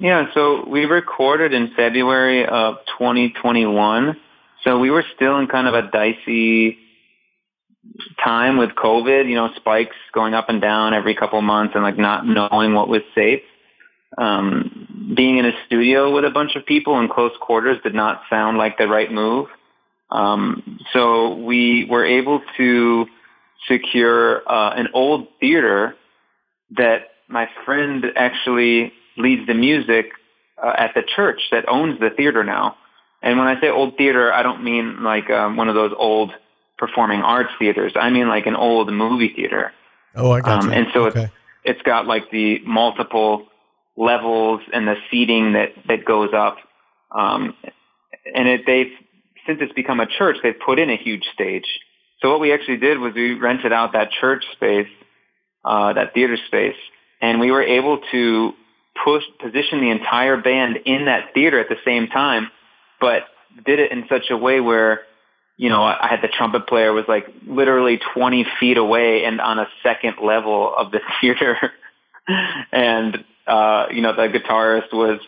Yeah, so we recorded in February of 2021 so we were still in kind of a dicey time with COVID, you know, spikes going up and down every couple of months and like not knowing what was safe. Um, being in a studio with a bunch of people in close quarters did not sound like the right move. Um, so we were able to secure uh, an old theater that my friend actually leads the music uh, at the church that owns the theater now. And when I say old theater, I don't mean like um, one of those old performing arts theaters. I mean like an old movie theater. Oh, I got um, you. And so okay. it's it's got like the multiple levels and the seating that that goes up. Um, and it, they've since it's become a church, they've put in a huge stage. So what we actually did was we rented out that church space, uh, that theater space, and we were able to push position the entire band in that theater at the same time but did it in such a way where, you know, I had the trumpet player was like literally 20 feet away and on a second level of the [laughs] theater. and, uh, you know, the guitarist was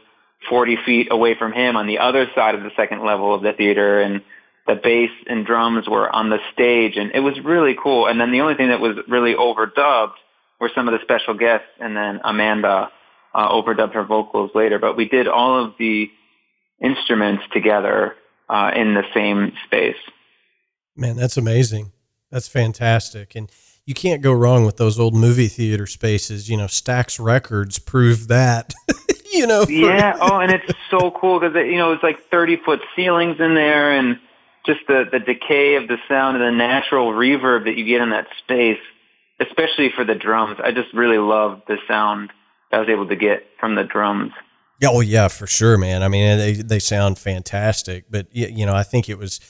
40 feet away from him on the other side of the second level of the theater. And the bass and drums were on the stage, and it was really cool. And then the only thing that was really overdubbed were some of the special guests, and then Amanda uh, overdubbed her vocals later. But we did all of the instruments together uh, in the same space. Man, that's amazing. That's fantastic. And you can't go wrong with those old movie theater spaces. You know, Stax Records proved that. [laughs] you know. For- yeah. Oh, and it's so cool because you know it's like thirty foot ceilings in there, and just the the decay of the sound and the natural reverb that you get in that space, especially for the drums. I just really love the sound I was able to get from the drums. Yeah, oh yeah, for sure, man. I mean, they they sound fantastic, but you know, I think it was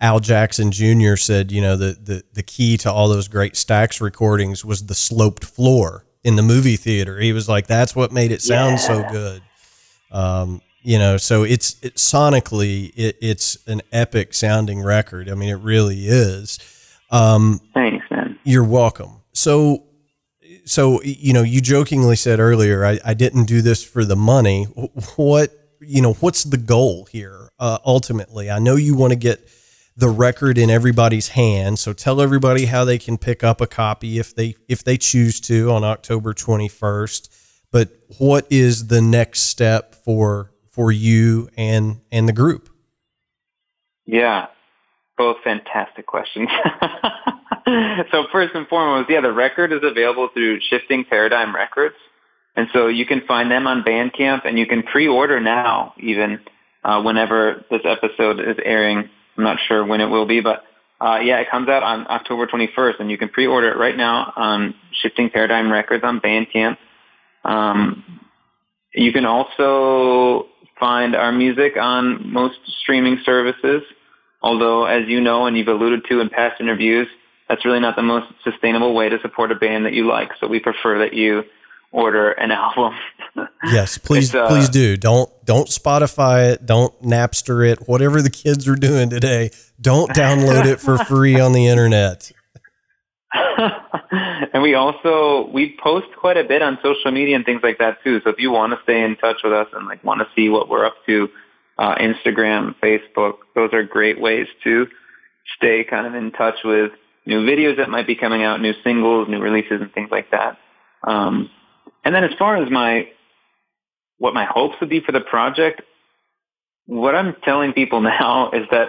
Al Jackson Jr. said, you know, the the the key to all those great Stax recordings was the sloped floor in the movie theater. He was like, that's what made it sound yeah. so good. Um, you know, so it's it, sonically it, it's an epic sounding record. I mean, it really is. Um, Thanks, man. You're welcome. So so you know, you jokingly said earlier, I, I didn't do this for the money. What you know, what's the goal here? Uh, ultimately, I know you want to get the record in everybody's hands. So tell everybody how they can pick up a copy if they if they choose to on October 21st. But what is the next step for for you and and the group? Yeah, both fantastic questions. [laughs] [laughs] so first and foremost, yeah, the record is available through Shifting Paradigm Records. And so you can find them on Bandcamp and you can pre-order now even uh, whenever this episode is airing. I'm not sure when it will be, but uh, yeah, it comes out on October 21st and you can pre-order it right now on Shifting Paradigm Records on Bandcamp. Um, you can also find our music on most streaming services, although as you know and you've alluded to in past interviews, that's really not the most sustainable way to support a band that you like. So we prefer that you order an [laughs] album. yes, please, uh, please do. Don't don't Spotify it. Don't Napster it. Whatever the kids are doing today, don't download it for free on the internet. [laughs] and we also we post quite a bit on social media and things like that too. So if you want to stay in touch with us and like want to see what we're up to, uh, Instagram, Facebook, those are great ways to stay kind of in touch with new videos that might be coming out, new singles, new releases, and things like that. Um, and then as far as my what my hopes would be for the project, what I'm telling people [laughs] now is that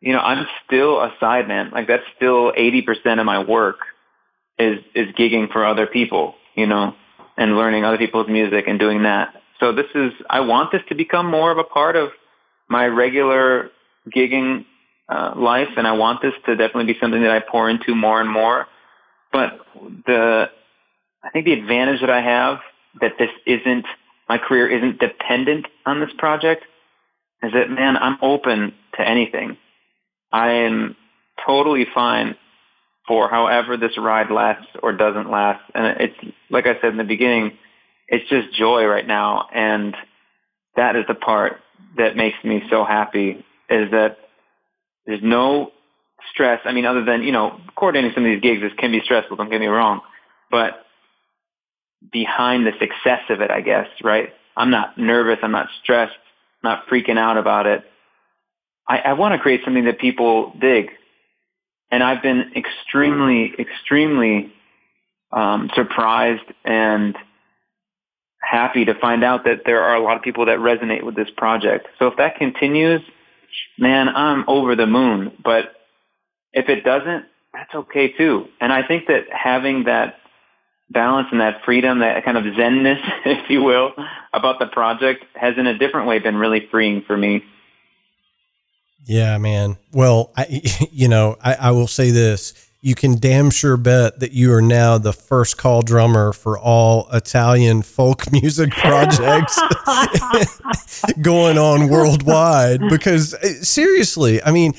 you know I'm still a sideman. Like that's still 80% of my work is is gigging for other people. You know, and learning other people's music and doing that. So this is I want this to become more of a part of my regular gigging uh, life, and I want this to definitely be something that I pour into more and more. But the, I think the advantage that I have that this isn't, my career isn't dependent on this project is that, man, I'm open to anything. I am totally fine for however this ride lasts or doesn't last. And it's, like I said in the beginning, it's just joy right now. And that is the part that makes me so happy is that there's no stress. I mean, other than, you know, coordinating some of these gigs this can be stressful, don't get me wrong. But behind the success of it, I guess, right? I'm not nervous. I'm not stressed. I'm not freaking out about it. I, I want to create something that people dig. And I've been extremely, extremely um, surprised and happy to find out that there are a lot of people that resonate with this project. So if that continues, man, I'm over the moon. But if it doesn't, that's okay too. And I think that having that balance and that freedom, that kind of zenness, [laughs] if you will, about the project has in a different way been really freeing for me. Yeah, man. Well, I, [laughs] you know, I, I will say this you can damn sure bet that you are now the first call drummer for all Italian folk [laughs] music projects [laughs] going on worldwide. Because uh, seriously, I mean,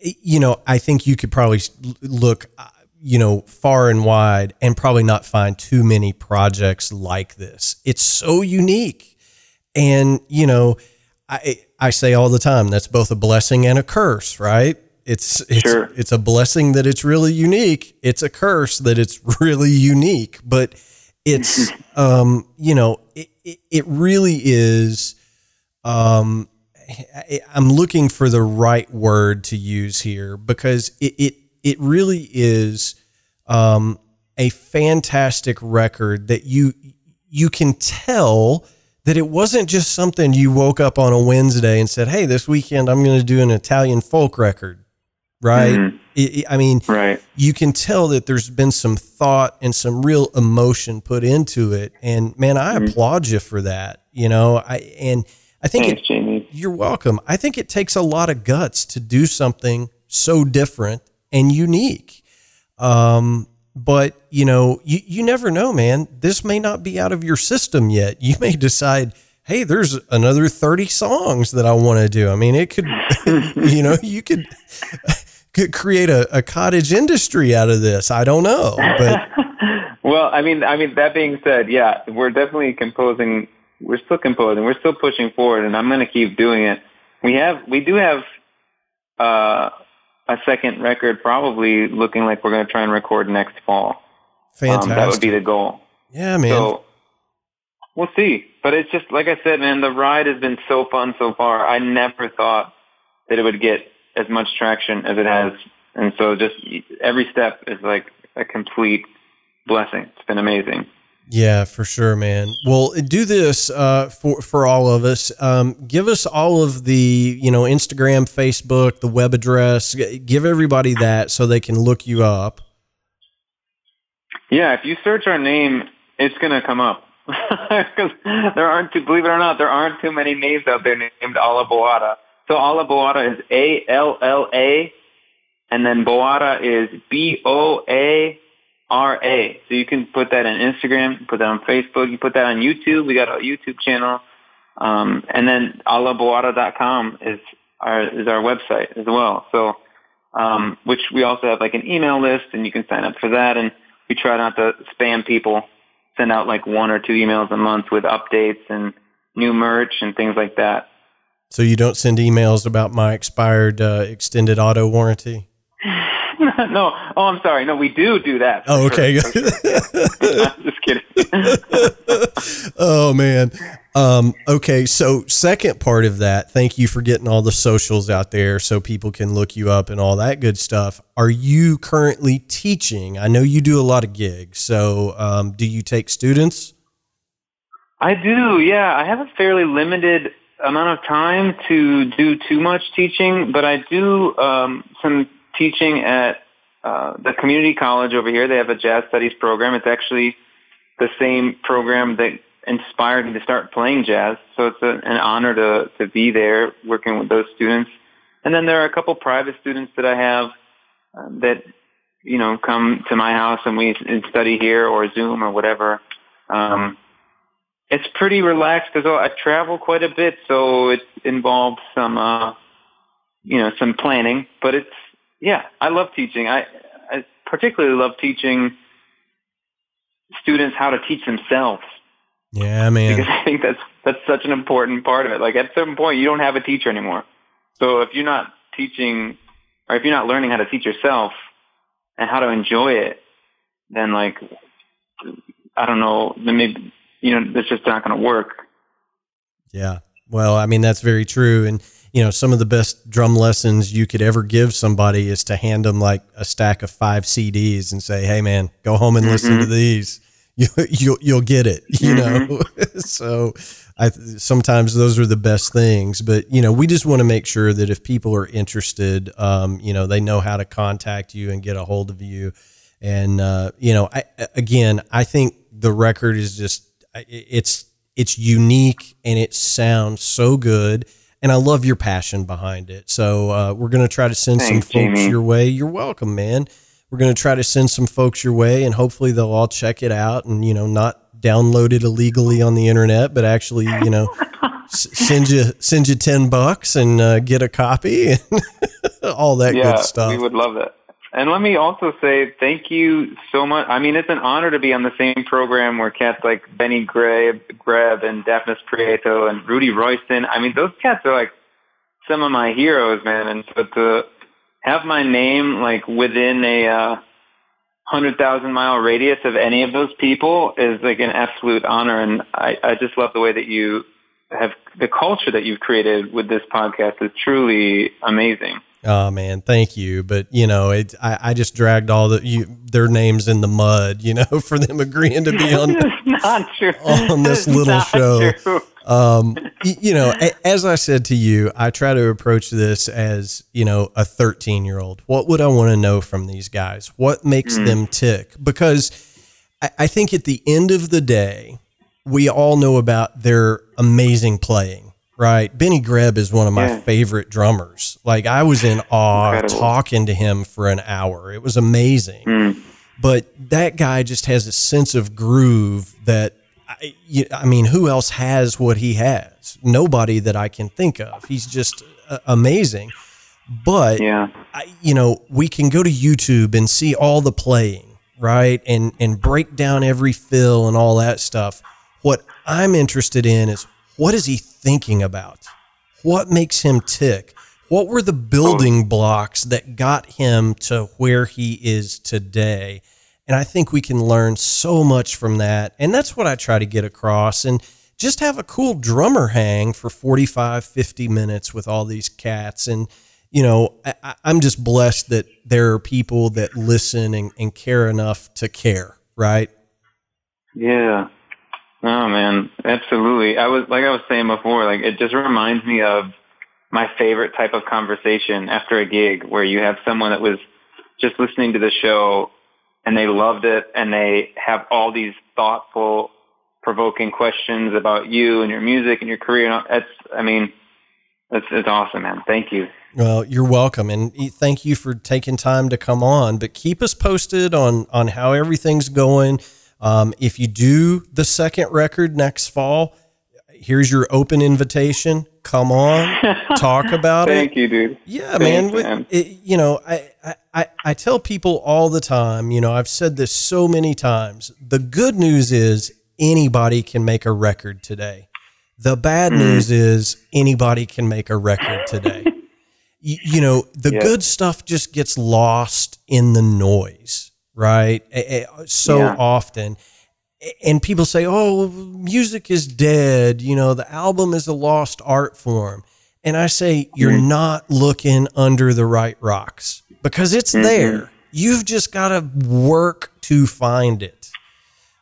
you know, I think you could probably look, uh, you know, far and wide and probably not find too many projects like this. It's so unique. And, you know, I, I say all the time that's both a blessing and a curse, right? It's it's sure. it's a blessing that it's really unique. It's a curse that it's [laughs] really unique, but it's um, you know, it, it, it really is um, I'm looking for the right word to use here because it it, it really is um, a fantastic record that you you can tell that it wasn't just something you woke up on a Wednesday and said, "Hey, this weekend I'm going to do an Italian folk record." Right? Mhm. It- it- I mean, Right. you can tell that there's been some thought and some real emotion put into it. And man, I Mhm. applaud you for that. You know, I and I think Thanks, it, Jamie. you're welcome. I think it takes a lot of guts to do something so different and unique. Um, but you know, you, you never know, man. This may not be out of your system yet. You may decide, hey, there's another 30 songs that I want to do. I mean, it could, [laughs] you know, you could could create a, a cottage industry out of this. I don't know, but [laughs] well, I mean, I mean that being said, yeah, we're definitely composing. We're still composing. We're still pushing forward, and I'm going to keep doing it. We have, we do have uh, a second record, probably looking like we're going to try and record next fall. fantastic. Um, that would be the goal. yeah, man. So we'll see. But it's just like I said, man. The ride has been so fun so far. I never thought that it would get as much traction as it has, and so just every step is like a complete blessing. It's been amazing. Yeah, for sure, man. Well, do this uh, for for all of us. Um, give us all of the you know Instagram, Facebook, the web address. Give everybody that so they can look you up. Yeah, if you search our name, it's gonna come up. [laughs] Because there aren't too, believe it or not, there aren't too many names out there named Alla Boara. So Alla Boara is A L L A, and then Boara is B O A R A. So you can put that on Instagram, put that on Facebook, you put that on YouTube. We got a YouTube channel, um, and then allaboara.com is our is our website as well. So, um, which we also have like an email list, and you can sign up for that. And we try not to spam people. Send out like one or two emails a month with updates and new merch and things like that. So you don't send emails about my expired uh, extended auto warranty. [sighs] no, oh, I'm sorry. No, we do do that. Oh, okay. sure. I'm [laughs] [laughs] just kidding. [laughs] oh man. Um, okay, so second part of that, thank you for getting all the socials out there so people can look you up and all that good stuff. Are you currently teaching? I know you do a lot of gigs. So um, do you take students? I do, yeah. I have a fairly limited amount of time to do too much teaching, but I do um, some teaching at uh, the community college over here. They have a jazz studies program. It's actually the same program that inspired me to start playing jazz. So it's a, an honor to, to be there working with those students. And then there are a couple private students that I have um, that, you know, come to my house and we and study here or Zoom or whatever. Um, it's pretty relaxed as well. I travel quite a bit, so it involves some, uh, you know, some planning. But it's yeah, I love teaching. I, I particularly love teaching students how to teach themselves Yeah, man. because [laughs] I think that's that's such an important part of it. Like at a certain point, you don't have a teacher anymore. So if you're not teaching, or if you're not learning how to teach yourself and how to enjoy it, then like I don't know, then maybe you know it's just not going to work. Yeah. Well, I mean, that's very true. And, you know, some of the best drum lessons you could ever give somebody is to hand them like a stack of five CDs and say, hey, man, go home and listen to these. [laughs] You, you'll, you'll get it, [laughs] you know? [laughs] so I, sometimes those are the best things. But, you know, we just want to make sure that if people are interested, um, you know, they know how to contact you and get a hold of you. And, uh, you know, I, again, I think the record is just, it's, it's unique and it sounds so good. And I love your passion behind it. So uh, we're going to try to send Thanks, some folks Jamie. your way. You're welcome, man. We're going to try to send some folks your way, and hopefully they'll all check it out and you know not download it illegally on the internet, but actually you know s- [laughs] send you send you ten bucks and uh, get a copy and [laughs] all that yeah, good stuff. we would love that. And let me also say thank you so much. I mean, it's an honor to be on the same program where cats like Benny Greb, Greb and Dafnis Prieto and Rudy Royston. I mean, those cats are like some of my heroes, man. And so to have my name like within a uh, hundred thousand mile radius of any of those people is like an absolute honor. And I, I just love the way that you have the culture that you've created with this podcast is truly amazing. Oh man, thank you. But you know, it, I, I just dragged all the you, their names in the mud, you know, [laughs] for them agreeing to be [laughs] on true. [laughs] on this little show. Um, you know, as I said to you, I try to approach this as you know a 13 year old. What would I want to know from these guys? What makes mm. them tick? Because I, I think at the end of the day, we all know about their amazing playing right? Benny Greb is one of my yeah. favorite drummers. Like I was in awe Incredible. talking to him for an hour. It was amazing. Mm. But that guy just has a sense of groove that I, I, mean, who else has what he has? Nobody that I can think of. He's just uh, amazing. But yeah. I, you know, we can go to YouTube and see all the playing, right? And and break down every fill and all that stuff. What I'm interested in is what is he thinking about? What makes him tick? What were the building blocks that got him to where he is today? And I think we can learn so much from that. And that's what I try to get across. And just have a cool drummer hang for 45, 50 minutes with all these cats. And, you know, I, am just blessed that there are people that listen and, and care enough to care, right? Yeah. Oh man, absolutely. I was like I was saying before, like it just reminds me of my favorite type of conversation after a gig where you have someone that was just listening to the show and they loved it and they have all these thoughtful, provoking questions about you and your music and your career. And that's, I mean, that's, it's awesome, man. Thank you. Well, you're welcome, and thank you for taking time to come on. But keep us posted on on how everything's going um, if you do the second record next fall, here's your open invitation. Come on, [laughs] talk about Thank it. Thank you, dude. Yeah, Thanks, man. man. It, you know, I, I, I tell people all the time, you know, I've said this so many times. The good news is anybody can make a record today. The bad mm. news is anybody can make a record today. [laughs] you, you, know, the yeah. good stuff just gets lost in the noise right? So yeah. often. And people say, oh, music is dead. You know, the album is a lost art form. And I say, you're mm-hmm. not looking under the right rocks because it's mm-hmm. there. You've just got to work to find it.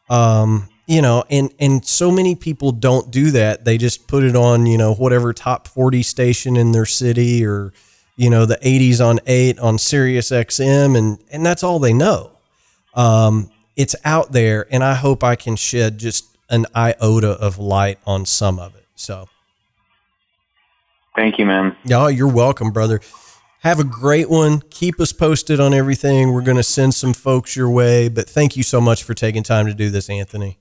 Um, you know, and and so many people don't do that. They just put it on, you know, whatever top 40 station in their city or you know, the 80s on 8 on Sirius XM and and that's all they know um, it's out there, and I hope I can shed just an iota of light on some of it. So, thank you, man. Oh, you're welcome, brother. Have a great one. Keep us posted on everything. We're going to send some folks your way, but thank you so much for taking time to do this, Anthony.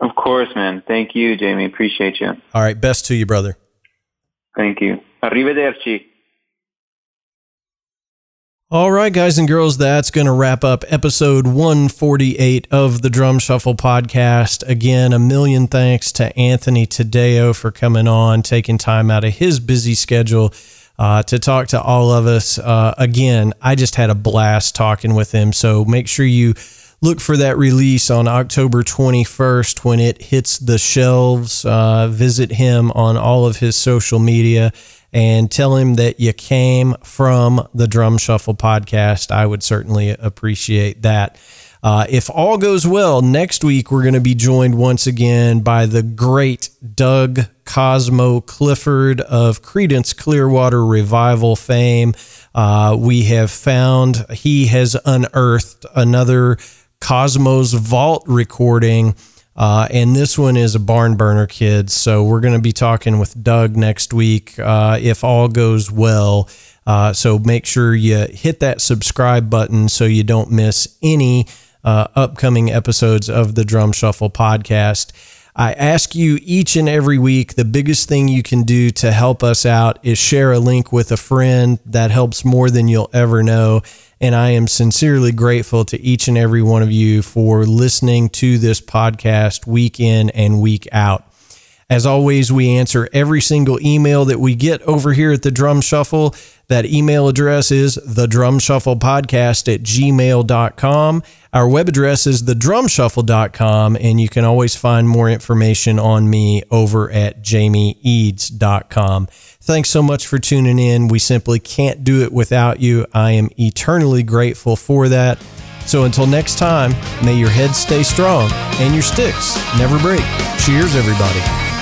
Of course, man. Thank you, Jamie. Appreciate you. All right. Best to you, brother. Thank you. Arrivederci. All right, guys and girls, that's going to wrap up episode 148 of the Drum Shuffle podcast. Again, a million thanks to Anthony Taddeo for coming on, taking time out of his busy schedule uh, to talk to all of us. Uh, again, I just had a blast talking with him. So make sure you look for that release on October 21st when it hits the shelves. Uh, visit him on all of his social media and tell him that you came from the Drum Shuffle podcast. I would certainly appreciate that. Uh, if all goes well, next week we're going to be joined once again by the great Doug Cosmo Clifford of Creedence Clearwater Revival fame. Uh, we have found he has unearthed another Cosmo's Vault recording uh, and this one is a barn burner, kids. So we're going to be talking with Doug next week uh, if all goes well. Uh, so make sure you hit that subscribe button so you don't miss any uh, upcoming episodes of the Drum Shuffle podcast. I ask you each and every week the biggest thing you can do to help us out is share a link with a friend. That helps more than you'll ever know. And I am sincerely grateful to each and every one of you for listening to this podcast week in and week out. As always, we answer every single email that we get over here at the Drum Shuffle. That email address is the Drum Shuffle Podcast at gmail.com. Our web address is thedrumshuffle.com, and you can always find more information on me over at jamieeads.com. Thanks so much for tuning in. We simply can't do it without you. I am eternally grateful for that. So until next time, may your head stay strong and your sticks never break. Cheers, everybody.